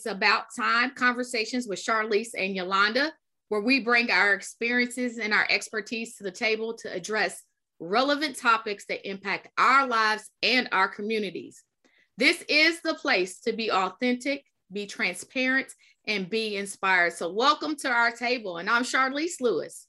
It's About Time Conversations with Charlize and Yolanda, where we bring our experiences and our expertise to the table to address relevant topics that impact our lives and our communities. This is the place to be authentic, be transparent, and be inspired. So, welcome to our table. And I'm Charlize Lewis.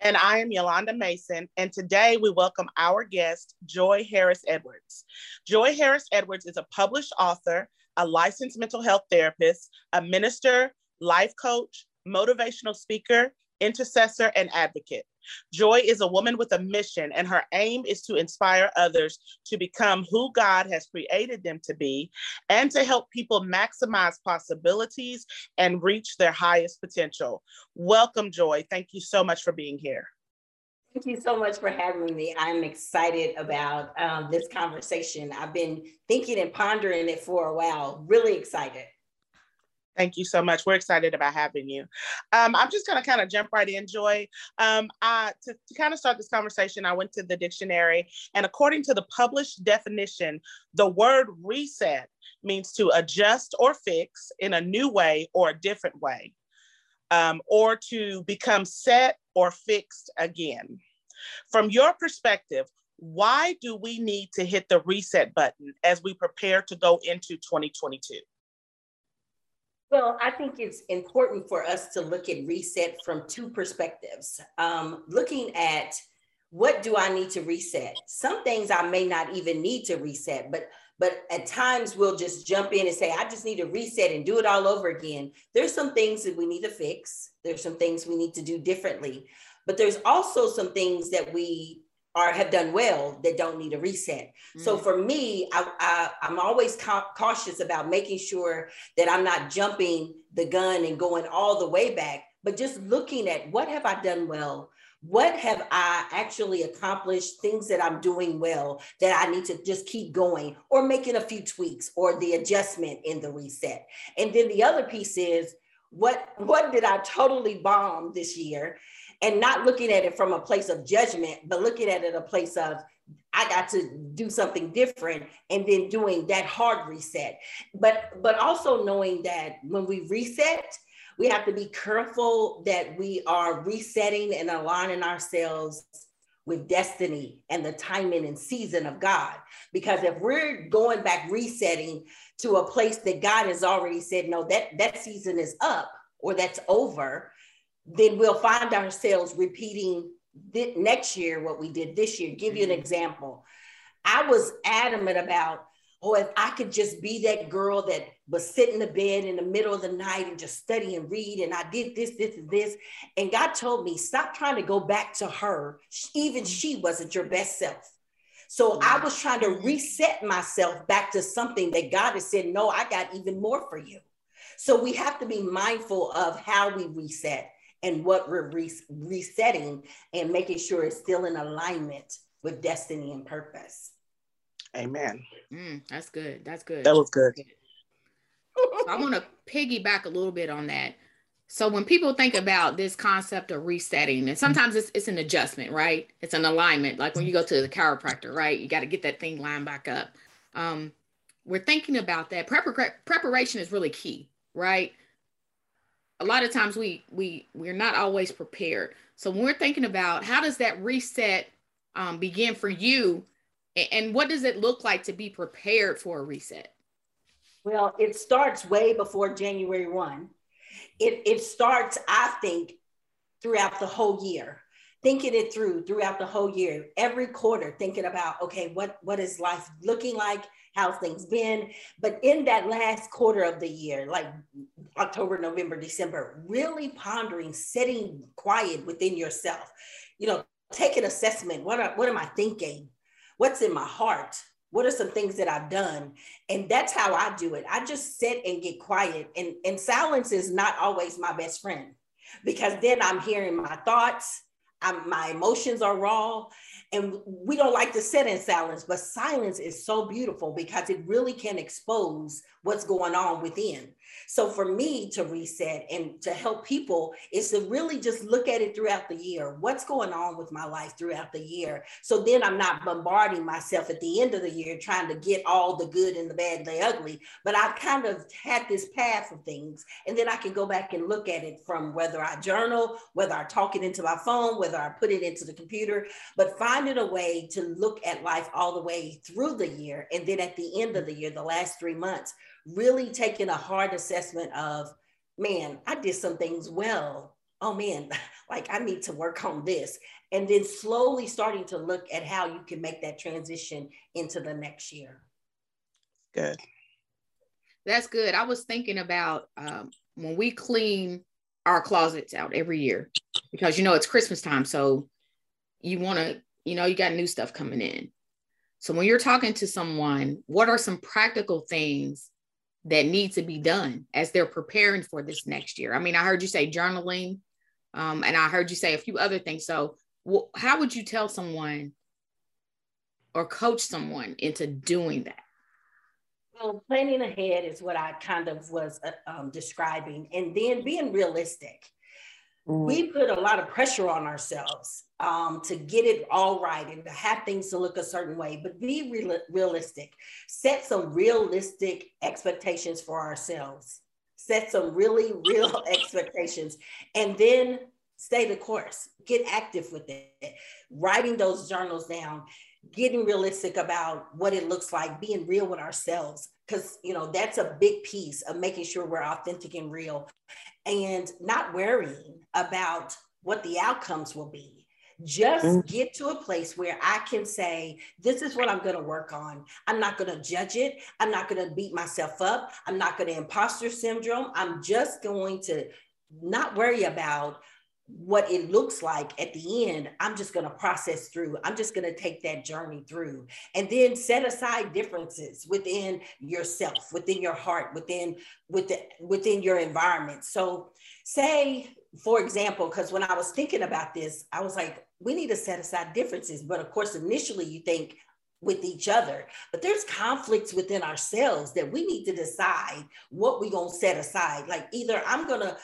And I am Yolanda Mason. And today we welcome our guest, Joy Harris Edwards. Joy Harris Edwards is a published author, a licensed mental health therapist, a minister, life coach, motivational speaker, intercessor, and advocate. Joy is a woman with a mission, and her aim is to inspire others to become who God has created them to be and to help people maximize possibilities and reach their highest potential. Welcome, Joy. Thank you so much for being here. Thank you so much for having me. I'm excited about um, this conversation. I've been thinking and pondering it for a while, really excited. Thank you so much. We're excited about having you. Um, I'm just going to kind of jump right in, Joy. Um, I, to, to kind of start this conversation, I went to the dictionary, and according to the published definition, the word reset means to adjust or fix in a new way or a different way, um, or to become set or fixed again. From your perspective, why do we need to hit the reset button as we prepare to go into 2022? Well, I think it's important for us to look at reset from two perspectives. Um, looking at what do I need to reset? Some things I may not even need to reset, but but at times we'll just jump in and say, I just need to reset and do it all over again. There's some things that we need to fix. There's some things we need to do differently. But there's also some things that we are have done well that don't need a reset. Mm-hmm. So for me, I, I, am always ca- cautious about making sure that I'm not jumping the gun and going all the way back, but just looking at what have I done well? What have I actually accomplished? Things that I'm doing well that I need to just keep going or making a few tweaks or the adjustment in the reset. And then the other piece is what what did I totally bomb this year? and not looking at it from a place of judgment, but looking at it a place of I got to do something different and then doing that hard reset. But but also knowing that when we reset, we have to be careful that we are resetting and aligning ourselves with destiny and the timing and season of God. Because if we're going back resetting to a place that God has already said, no, that, that season is up or that's over, then we'll find ourselves repeating th- next year what we did this year. Give you an mm-hmm. example. I was adamant about, oh, if I could just be that girl that was sitting in the bed in the middle of the night and just study and read, and I did this, this, and this. And God told me, stop trying to go back to her. Even she wasn't your best self. So I was trying to reset myself back to something that God has said, no, I got even more for you. So we have to be mindful of how we reset and what we're re- resetting and making sure it's still in alignment with destiny and purpose. Amen. Mm, that's good. That's good. That was good. So I want to piggyback a little bit on that. So when people think about this concept of resetting, and sometimes it's, it's an adjustment, right? It's an alignment. Like when you go to the chiropractor, right? You got to get that thing lined back up. Um, we're thinking about that. Prepar- preparation is really key, right? a lot of times we we we're not always prepared so when we're thinking about how does that reset um, begin for you and, and what does it look like to be prepared for a reset well it starts way before january 1 it, it starts i think throughout the whole year thinking it through throughout the whole year every quarter thinking about okay what what is life looking like how things been. But in that last quarter of the year, like October, November, December, really pondering, sitting quiet within yourself, you know, take an assessment. What, are, what am I thinking? What's in my heart? What are some things that I've done? And that's how I do it. I just sit and get quiet. And, and silence is not always my best friend because then I'm hearing my thoughts. I'm, my emotions are raw and we don't like to sit in silence, but silence is so beautiful because it really can expose what's going on within. So for me to reset and to help people is to really just look at it throughout the year. What's going on with my life throughout the year? So then I'm not bombarding myself at the end of the year trying to get all the good and the bad and the ugly, but I've kind of had this path of things. And then I can go back and look at it from whether I journal, whether I talk it into my phone, whether I put it into the computer, but finding a way to look at life all the way through the year. And then at the end of the year, the last three months, really taking a hard assessment of, man, I did some things well. Oh man, like I need to work on this. And then slowly starting to look at how you can make that transition into the next year. Good. That's good. I was thinking about um, when we clean our closets out every year because you know it's Christmas time. So you want to, you know, you got new stuff coming in. So when you're talking to someone, what are some practical things that need to be done as they're preparing for this next year? I mean, I heard you say journaling, um, and I heard you say a few other things. So, wh- how would you tell someone or coach someone into doing that? Well, planning ahead is what I kind of was uh, um, describing, and then being realistic. Mm. We put a lot of pressure on ourselves um, to get it all right and to have things to look a certain way, but be real- realistic. Set some realistic expectations for ourselves. Set some really real expectations, and then stay the course. Get active with it. Writing those journals down, getting realistic about what it looks like, being real with ourselves, because you know that's a big piece of making sure we're authentic and real, and not worrying about what the outcomes will be. Just mm. get to a place where I can say, This is what I'm going to work on. I'm not going to judge it. I'm not going to beat myself up. I'm not going to imposter syndrome. I'm just going to not worry about what it looks like at the end, I'm just going to process through. I'm just going to take that journey through and then set aside differences within yourself, within your heart, within within within your environment. So say for example, because when I was thinking about this, I was like, we need to set aside differences. But of course, initially you think, with each other. But there's conflicts within ourselves that we need to decide what we're going to set aside. Like either i'm gonna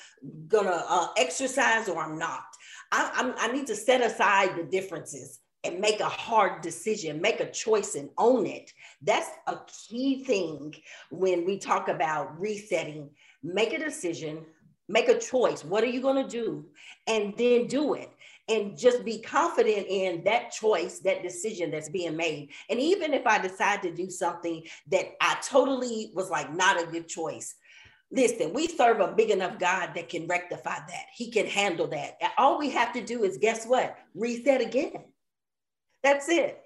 gonna uh, exercise or i'm not. I, I'm, I need to set aside the differences and make a hard decision make a choice and own it. That's a key thing when we talk about resetting. Make a decision make a choice. What are you going to do? And then do it and just be confident in that choice, that decision that's being made. And even if I decide to do something that I totally was like not a good choice, listen, we serve a big enough God that can rectify that. He can handle that. All we have to do is guess what? Reset again. That's it.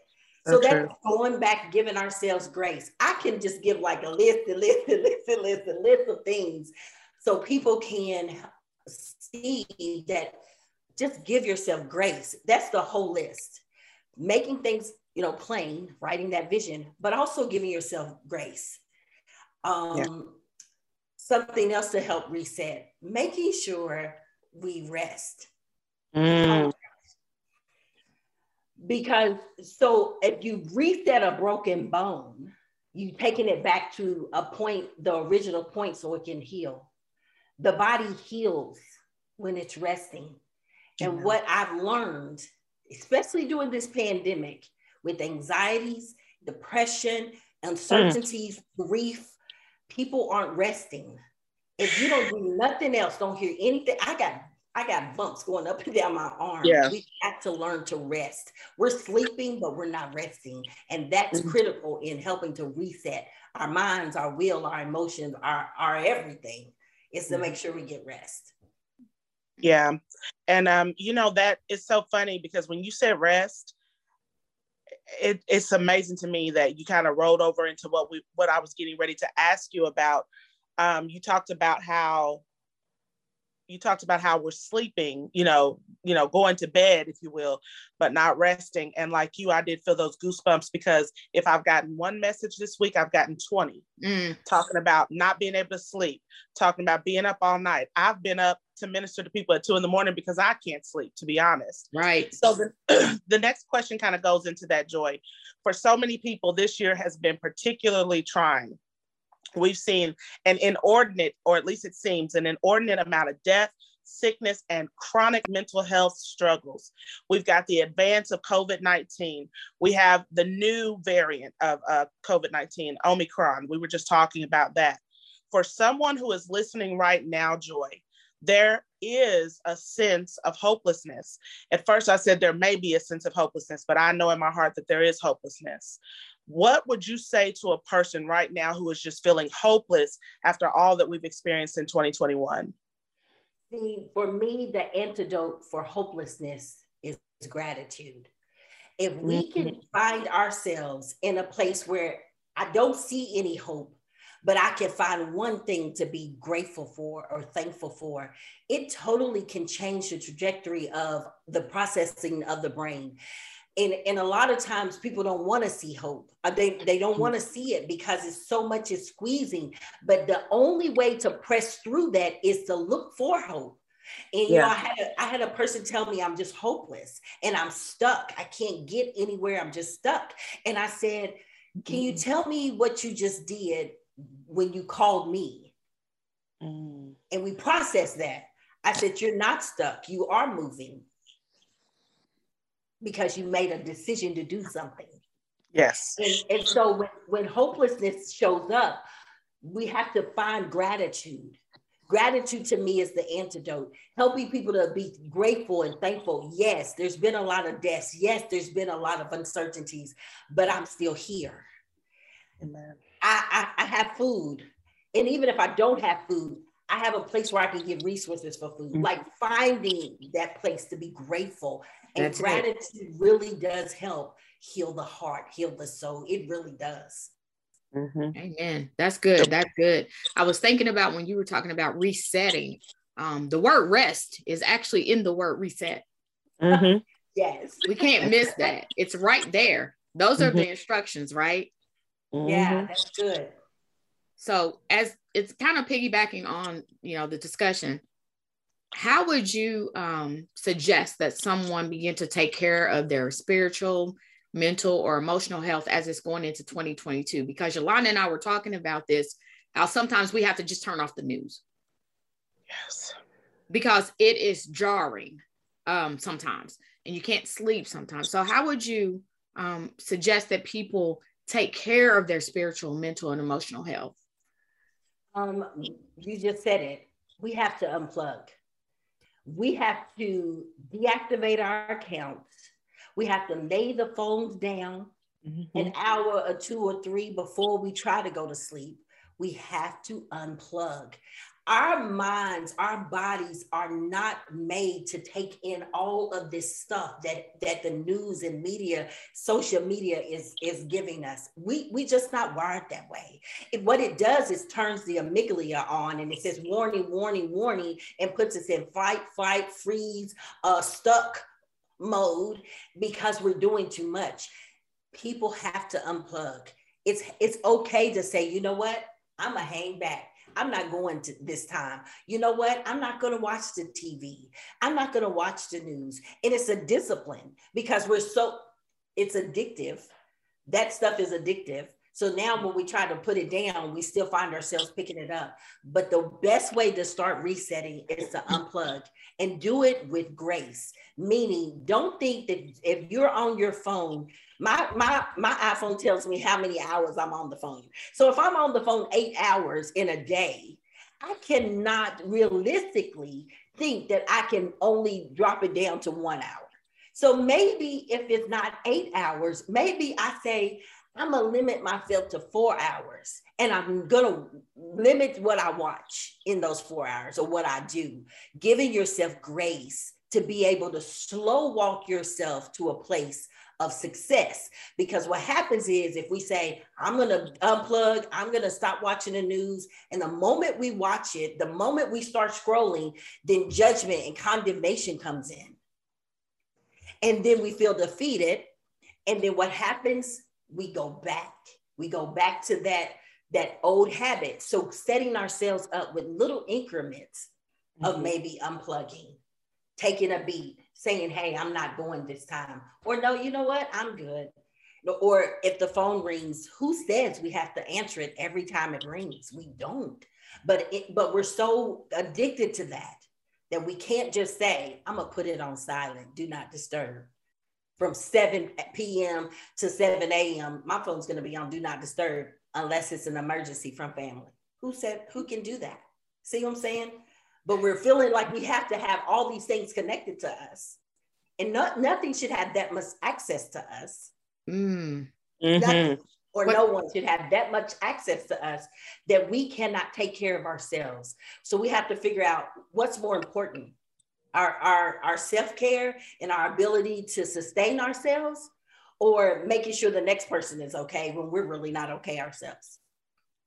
So that's, that's going back, giving ourselves grace. I can just give like a list and list and list and list and list of things so people can see that just give yourself grace. That's the whole list. Making things, you know, plain, writing that vision, but also giving yourself grace. Um, yeah. Something else to help reset, making sure we rest. Mm. Because so if you reset a broken bone, you taking it back to a point, the original point, so it can heal. The body heals when it's resting. And what I've learned, especially during this pandemic, with anxieties, depression, uncertainties, mm. grief, people aren't resting. If you don't do nothing else, don't hear anything. I got I got bumps going up and down my arm. Yeah. We got to learn to rest. We're sleeping, but we're not resting. And that's mm-hmm. critical in helping to reset our minds, our will, our emotions, our, our everything is to mm-hmm. make sure we get rest. Yeah. And um, you know, that is so funny because when you said rest, it, it's amazing to me that you kind of rolled over into what we what I was getting ready to ask you about. Um, you talked about how you talked about how we're sleeping, you know, you know, going to bed, if you will, but not resting. And like you, I did feel those goosebumps because if I've gotten one message this week, I've gotten 20 mm. talking about not being able to sleep, talking about being up all night. I've been up to minister to people at two in the morning because I can't sleep, to be honest. Right. So the, the next question kind of goes into that joy. For so many people, this year has been particularly trying. We've seen an inordinate, or at least it seems, an inordinate amount of death, sickness, and chronic mental health struggles. We've got the advance of COVID 19. We have the new variant of uh, COVID 19, Omicron. We were just talking about that. For someone who is listening right now, Joy, there is a sense of hopelessness. At first, I said there may be a sense of hopelessness, but I know in my heart that there is hopelessness. What would you say to a person right now who is just feeling hopeless after all that we've experienced in 2021? See, for me, the antidote for hopelessness is gratitude. If we can mm-hmm. find ourselves in a place where I don't see any hope, but I can find one thing to be grateful for or thankful for, it totally can change the trajectory of the processing of the brain and, and a lot of times people don't want to see hope uh, they, they don't want to see it because it's so much is squeezing but the only way to press through that is to look for hope and you yeah. know, I had a, I had a person tell me I'm just hopeless and I'm stuck. I can't get anywhere. I'm just stuck. And I said, "Can you tell me what you just did when you called me?" Mm. And we processed that. I said, "You're not stuck. You are moving because you made a decision to do something. Yes. And, and so when, when hopelessness shows up, we have to find gratitude. Gratitude to me is the antidote, helping people to be grateful and thankful. Yes, there's been a lot of deaths. Yes, there's been a lot of uncertainties, but I'm still here. Amen. I, I, I have food. And even if I don't have food, I have a place where I can get resources for food, mm-hmm. like finding that place to be grateful and That's gratitude it. really does help heal the heart, heal the soul. It really does. Mm-hmm. Amen. That's good. That's good. I was thinking about when you were talking about resetting. Um, the word rest is actually in the word reset. Mm-hmm. yes. We can't miss that. It's right there. Those are mm-hmm. the instructions, right? Yeah, mm-hmm. that's good. So as it's kind of piggybacking on, you know, the discussion, how would you um, suggest that someone begin to take care of their spiritual mental or emotional health as it's going into 2022 because yolanda and i were talking about this how sometimes we have to just turn off the news yes because it is jarring um, sometimes and you can't sleep sometimes so how would you um, suggest that people take care of their spiritual mental and emotional health um, you just said it we have to unplug we have to deactivate our accounts. We have to lay the phones down mm-hmm. an hour or two or three before we try to go to sleep. We have to unplug our minds our bodies are not made to take in all of this stuff that that the news and media social media is is giving us. We we just not wired that way. It, what it does is turns the amygdala on and it says warning warning warning and puts us in fight fight freeze uh stuck mode because we're doing too much. People have to unplug. It's it's okay to say you know what? I'm gonna hang back I'm not going to this time. You know what? I'm not going to watch the TV. I'm not going to watch the news. And it's a discipline because we're so, it's addictive. That stuff is addictive. So now when we try to put it down, we still find ourselves picking it up. But the best way to start resetting is to unplug and do it with grace. Meaning, don't think that if you're on your phone, my my my iPhone tells me how many hours I'm on the phone. So if I'm on the phone 8 hours in a day, I cannot realistically think that I can only drop it down to 1 hour. So maybe if it's not 8 hours, maybe I say I'm gonna limit myself to four hours and I'm gonna limit what I watch in those four hours or what I do, giving yourself grace to be able to slow walk yourself to a place of success. Because what happens is if we say, I'm gonna unplug, I'm gonna stop watching the news, and the moment we watch it, the moment we start scrolling, then judgment and condemnation comes in. And then we feel defeated. And then what happens? We go back. We go back to that that old habit. So setting ourselves up with little increments mm-hmm. of maybe unplugging, taking a beat, saying, Hey, I'm not going this time. Or no, you know what? I'm good. Or if the phone rings, who says we have to answer it every time it rings? We don't. But it, but we're so addicted to that that we can't just say, I'm gonna put it on silent, do not disturb. From 7 p.m. to 7 a.m., my phone's gonna be on do not disturb unless it's an emergency from family. Who said who can do that? See what I'm saying? But we're feeling like we have to have all these things connected to us. And not, nothing should have that much access to us. Mm. Mm-hmm. or no one should have that much access to us that we cannot take care of ourselves. So we have to figure out what's more important our, our, our self care and our ability to sustain ourselves, or making sure the next person is okay when we're really not okay ourselves.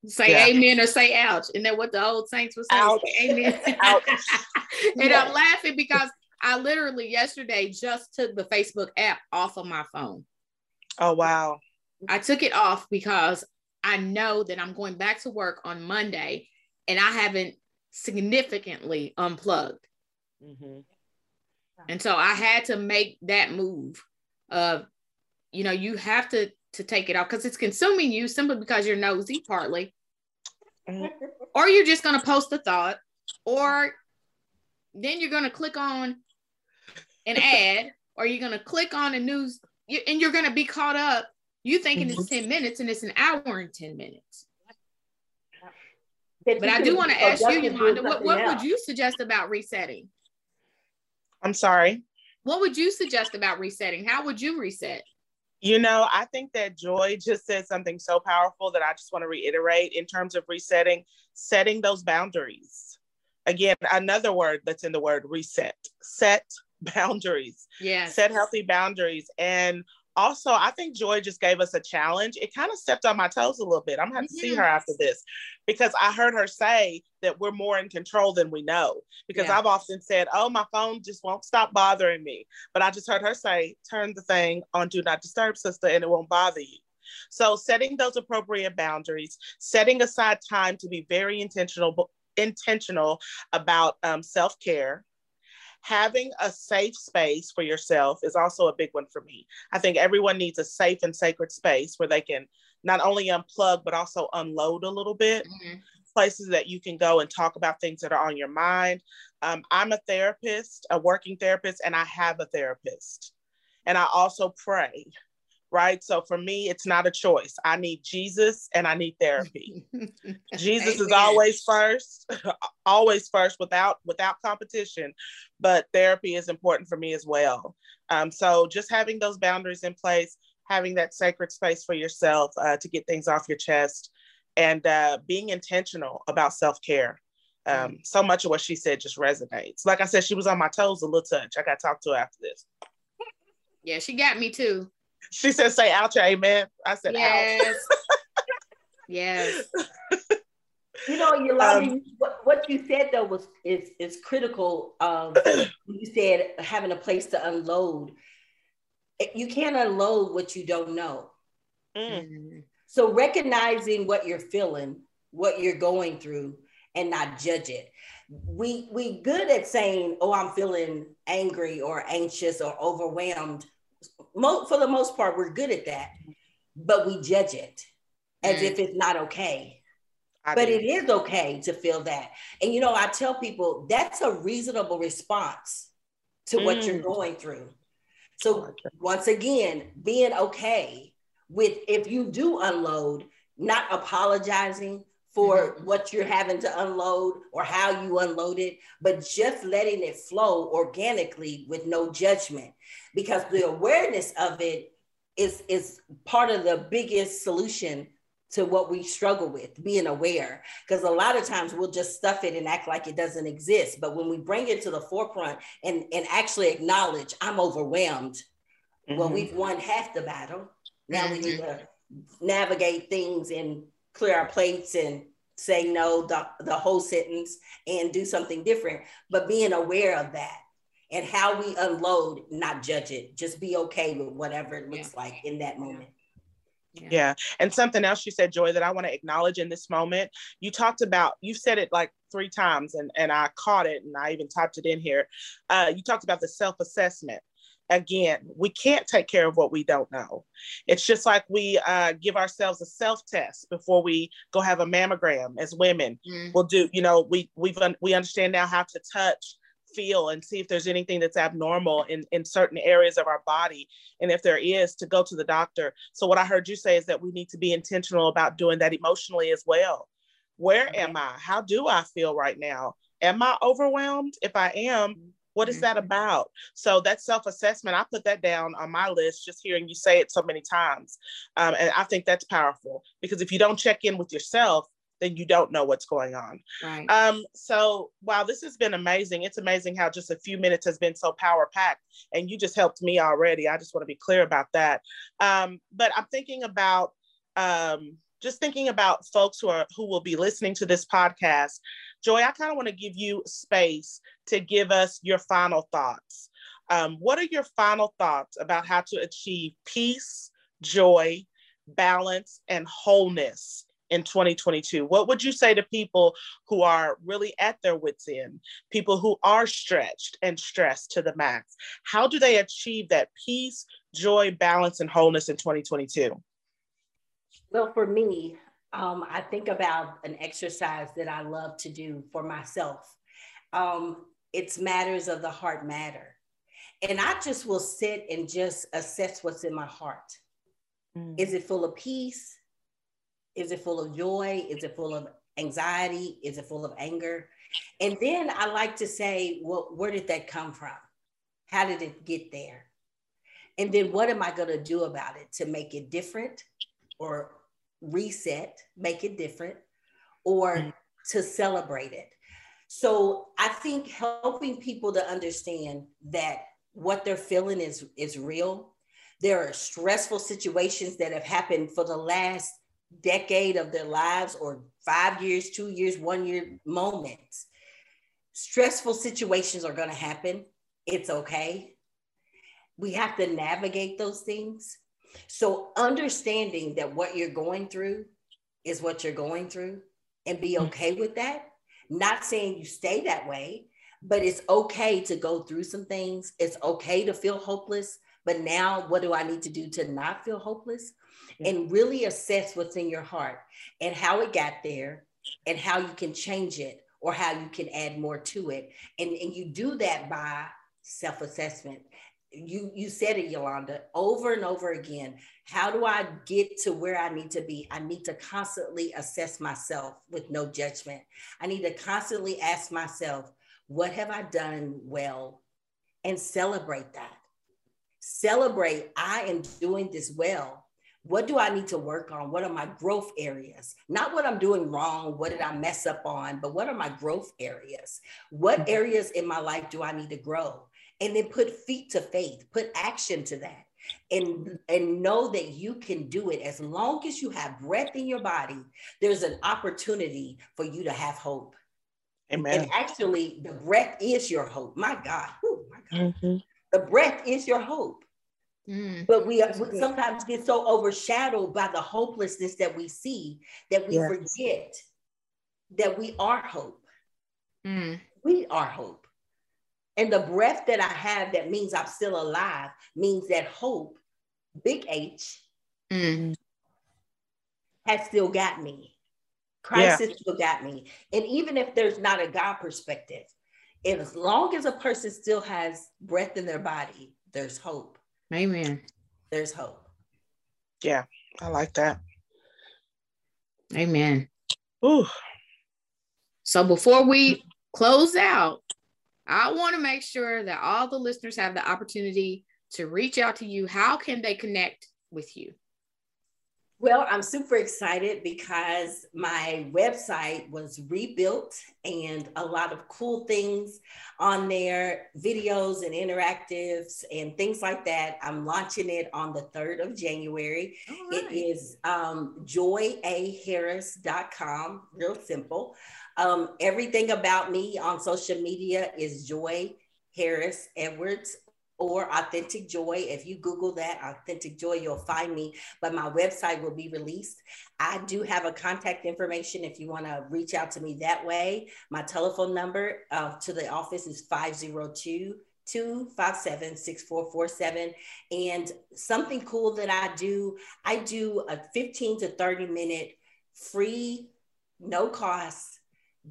Say yeah. amen or say ouch. Isn't that what the old saints would say? Ouch. Amen. ouch. and yeah. I'm laughing because I literally yesterday just took the Facebook app off of my phone. Oh, wow. I took it off because I know that I'm going back to work on Monday and I haven't significantly unplugged. Mm-hmm. And so I had to make that move of, you know, you have to to take it off because it's consuming you simply because you're nosy, partly, mm-hmm. or you're just going to post a thought, or then you're going to click on an ad, or you're going to click on a news, and you're going to be caught up. You thinking mm-hmm. it's 10 minutes and it's an hour and 10 minutes. But I do want to ask you, Yolanda, what, what would you suggest about resetting? I'm sorry. What would you suggest about resetting? How would you reset? You know, I think that Joy just said something so powerful that I just want to reiterate in terms of resetting, setting those boundaries. Again, another word that's in the word reset, set boundaries. Yeah. Set healthy boundaries. And also, I think Joy just gave us a challenge. It kind of stepped on my toes a little bit. I'm gonna have to see her after this because I heard her say that we're more in control than we know. Because yeah. I've often said, Oh, my phone just won't stop bothering me. But I just heard her say, Turn the thing on Do Not Disturb, sister, and it won't bother you. So, setting those appropriate boundaries, setting aside time to be very intentional, intentional about um, self care, having a safe space for yourself is also a big one for me. I think everyone needs a safe and sacred space where they can not only unplug, but also unload a little bit. Mm-hmm. Places that you can go and talk about things that are on your mind. Um, I'm a therapist, a working therapist, and I have a therapist. And I also pray right? So for me, it's not a choice. I need Jesus and I need therapy. Jesus Amen. is always first, always first without without competition. But therapy is important for me as well. Um, so just having those boundaries in place, having that sacred space for yourself uh, to get things off your chest, and uh, being intentional about self care. Um, so much of what she said just resonates. Like I said, she was on my toes a little touch. I got to talk to her after this. Yeah, she got me too she said, "Say ouch, amen." I said, "Yes, yes." You know, Yolanda, um, what, what you said though was is is critical. Um, you said having a place to unload. You can't unload what you don't know. Mm. So recognizing what you're feeling, what you're going through, and not judge it. We we good at saying, "Oh, I'm feeling angry or anxious or overwhelmed," mo- for the most part, we're good at that, but we judge it as mm. if it's not okay. I but it is okay to feel that. And you know, I tell people that's a reasonable response to mm. what you're mm. going through. So once again, being okay with if you do unload, not apologizing for mm-hmm. what you're having to unload or how you unload it, but just letting it flow organically with no judgment because the awareness of it is is part of the biggest solution to what we struggle with being aware because a lot of times we'll just stuff it and act like it doesn't exist but when we bring it to the forefront and and actually acknowledge i'm overwhelmed mm-hmm. well we've won half the battle now mm-hmm. we need to navigate things and clear our plates and say no the, the whole sentence and do something different but being aware of that and how we unload, not judge it. Just be okay with whatever it looks yeah. like in that moment. Yeah. yeah. And something else you said, Joy, that I want to acknowledge in this moment. You talked about, you said it like three times and, and I caught it and I even typed it in here. Uh, you talked about the self assessment. Again, we can't take care of what we don't know. It's just like we uh, give ourselves a self test before we go have a mammogram as women. Mm. We'll do, you know, we, we've, we understand now how to touch feel and see if there's anything that's abnormal in, in certain areas of our body. And if there is, to go to the doctor. So, what I heard you say is that we need to be intentional about doing that emotionally as well. Where mm-hmm. am I? How do I feel right now? Am I overwhelmed? If I am, what is that mm-hmm. about? So that self-assessment, I put that down on my list just hearing you say it so many times. Um, and I think that's powerful because if you don't check in with yourself, then you don't know what's going on. Right. Um, so wow, this has been amazing. It's amazing how just a few minutes has been so power packed, and you just helped me already. I just want to be clear about that. Um, but I'm thinking about um, just thinking about folks who are who will be listening to this podcast. Joy, I kind of want to give you space to give us your final thoughts. Um, what are your final thoughts about how to achieve peace, joy, balance, and wholeness in 2022? What would you say to people who are really at their wits' end, people who are stretched and stressed to the max? How do they achieve that peace, joy, balance, and wholeness in 2022? Well, for me, um, I think about an exercise that I love to do for myself. Um, it's matters of the heart matter. And I just will sit and just assess what's in my heart. Mm. Is it full of peace? Is it full of joy? Is it full of anxiety? Is it full of anger? And then I like to say, well, where did that come from? How did it get there? And then what am I going to do about it to make it different or reset, make it different, or mm-hmm. to celebrate it? So I think helping people to understand that what they're feeling is, is real. There are stressful situations that have happened for the last decade of their lives or five years, two years, one year moments. Stressful situations are going to happen. It's okay. We have to navigate those things. So, understanding that what you're going through is what you're going through and be mm. okay with that. Not saying you stay that way, but it's okay to go through some things. It's okay to feel hopeless. But now, what do I need to do to not feel hopeless? And really assess what's in your heart and how it got there and how you can change it or how you can add more to it. And, and you do that by self-assessment. You you said it, Yolanda, over and over again. How do I get to where I need to be? I need to constantly assess myself with no judgment. I need to constantly ask myself, what have I done well? And celebrate that. Celebrate, I am doing this well what do I need to work on? What are my growth areas? Not what I'm doing wrong, what did I mess up on, but what are my growth areas? What mm-hmm. areas in my life do I need to grow? And then put feet to faith, put action to that. And, and know that you can do it as long as you have breath in your body. There's an opportunity for you to have hope. Amen. And actually, the breath is your hope. My God, Ooh, my God. Mm-hmm. the breath is your hope. Mm, but we, are, we sometimes get so overshadowed by the hopelessness that we see that we yes. forget that we are hope. Mm. We are hope. And the breath that I have that means I'm still alive means that hope, big H, mm. has still got me. Christ yeah. has still got me. And even if there's not a God perspective, as long as a person still has breath in their body, there's hope. Amen. There's hope. Yeah, I like that. Amen. Ooh. So before we close out, I want to make sure that all the listeners have the opportunity to reach out to you. How can they connect with you? Well, I'm super excited because my website was rebuilt and a lot of cool things on there, videos and interactives and things like that. I'm launching it on the 3rd of January. Right. It is um, joyaharris.com, real simple. Um, everything about me on social media is Joy Harris Edwards or Authentic Joy. If you Google that, Authentic Joy, you'll find me. But my website will be released. I do have a contact information if you want to reach out to me that way. My telephone number uh, to the office is 502 257 6447. And something cool that I do, I do a 15 to 30 minute free, no cost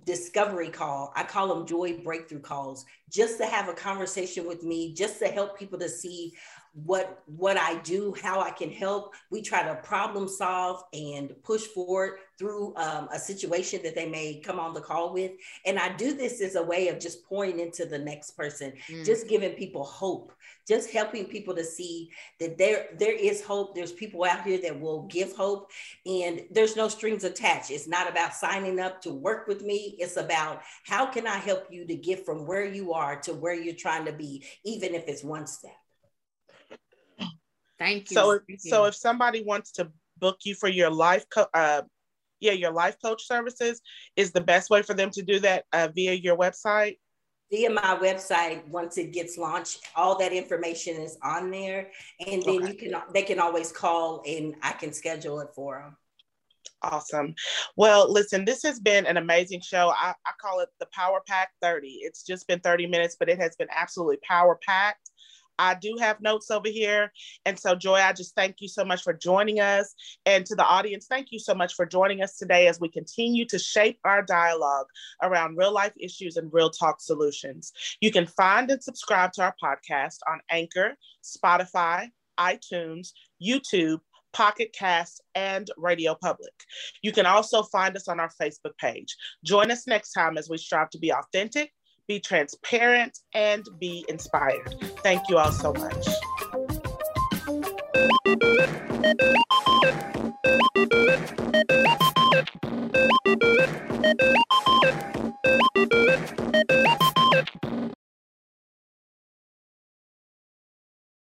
discovery call. I call them joy breakthrough calls, just to have a conversation with me, just to help people to see what what I do, how I can help. We try to problem solve and push forward through um, a situation that they may come on the call with. And I do this as a way of just pouring into the next person, mm. just giving people hope, just helping people to see that there there is hope. There's people out here that will give hope, and there's no strings attached. It's not about signing up to work with me. It's about how can I help you to get from where you are to where you're trying to be, even if it's one step. Thank you. So, if, Thank so you. if somebody wants to book you for your life, co- uh, yeah, your life coach services, is the best way for them to do that uh, via your website. Via my website, once it gets launched, all that information is on there, and then okay. you can they can always call and I can schedule it for them. Awesome. Well, listen, this has been an amazing show. I, I call it the Power Pack 30. It's just been 30 minutes, but it has been absolutely power packed. I do have notes over here. And so, Joy, I just thank you so much for joining us. And to the audience, thank you so much for joining us today as we continue to shape our dialogue around real life issues and real talk solutions. You can find and subscribe to our podcast on Anchor, Spotify, iTunes, YouTube, Pocket Cast, and Radio Public. You can also find us on our Facebook page. Join us next time as we strive to be authentic be transparent, and be inspired. Thank you all so much.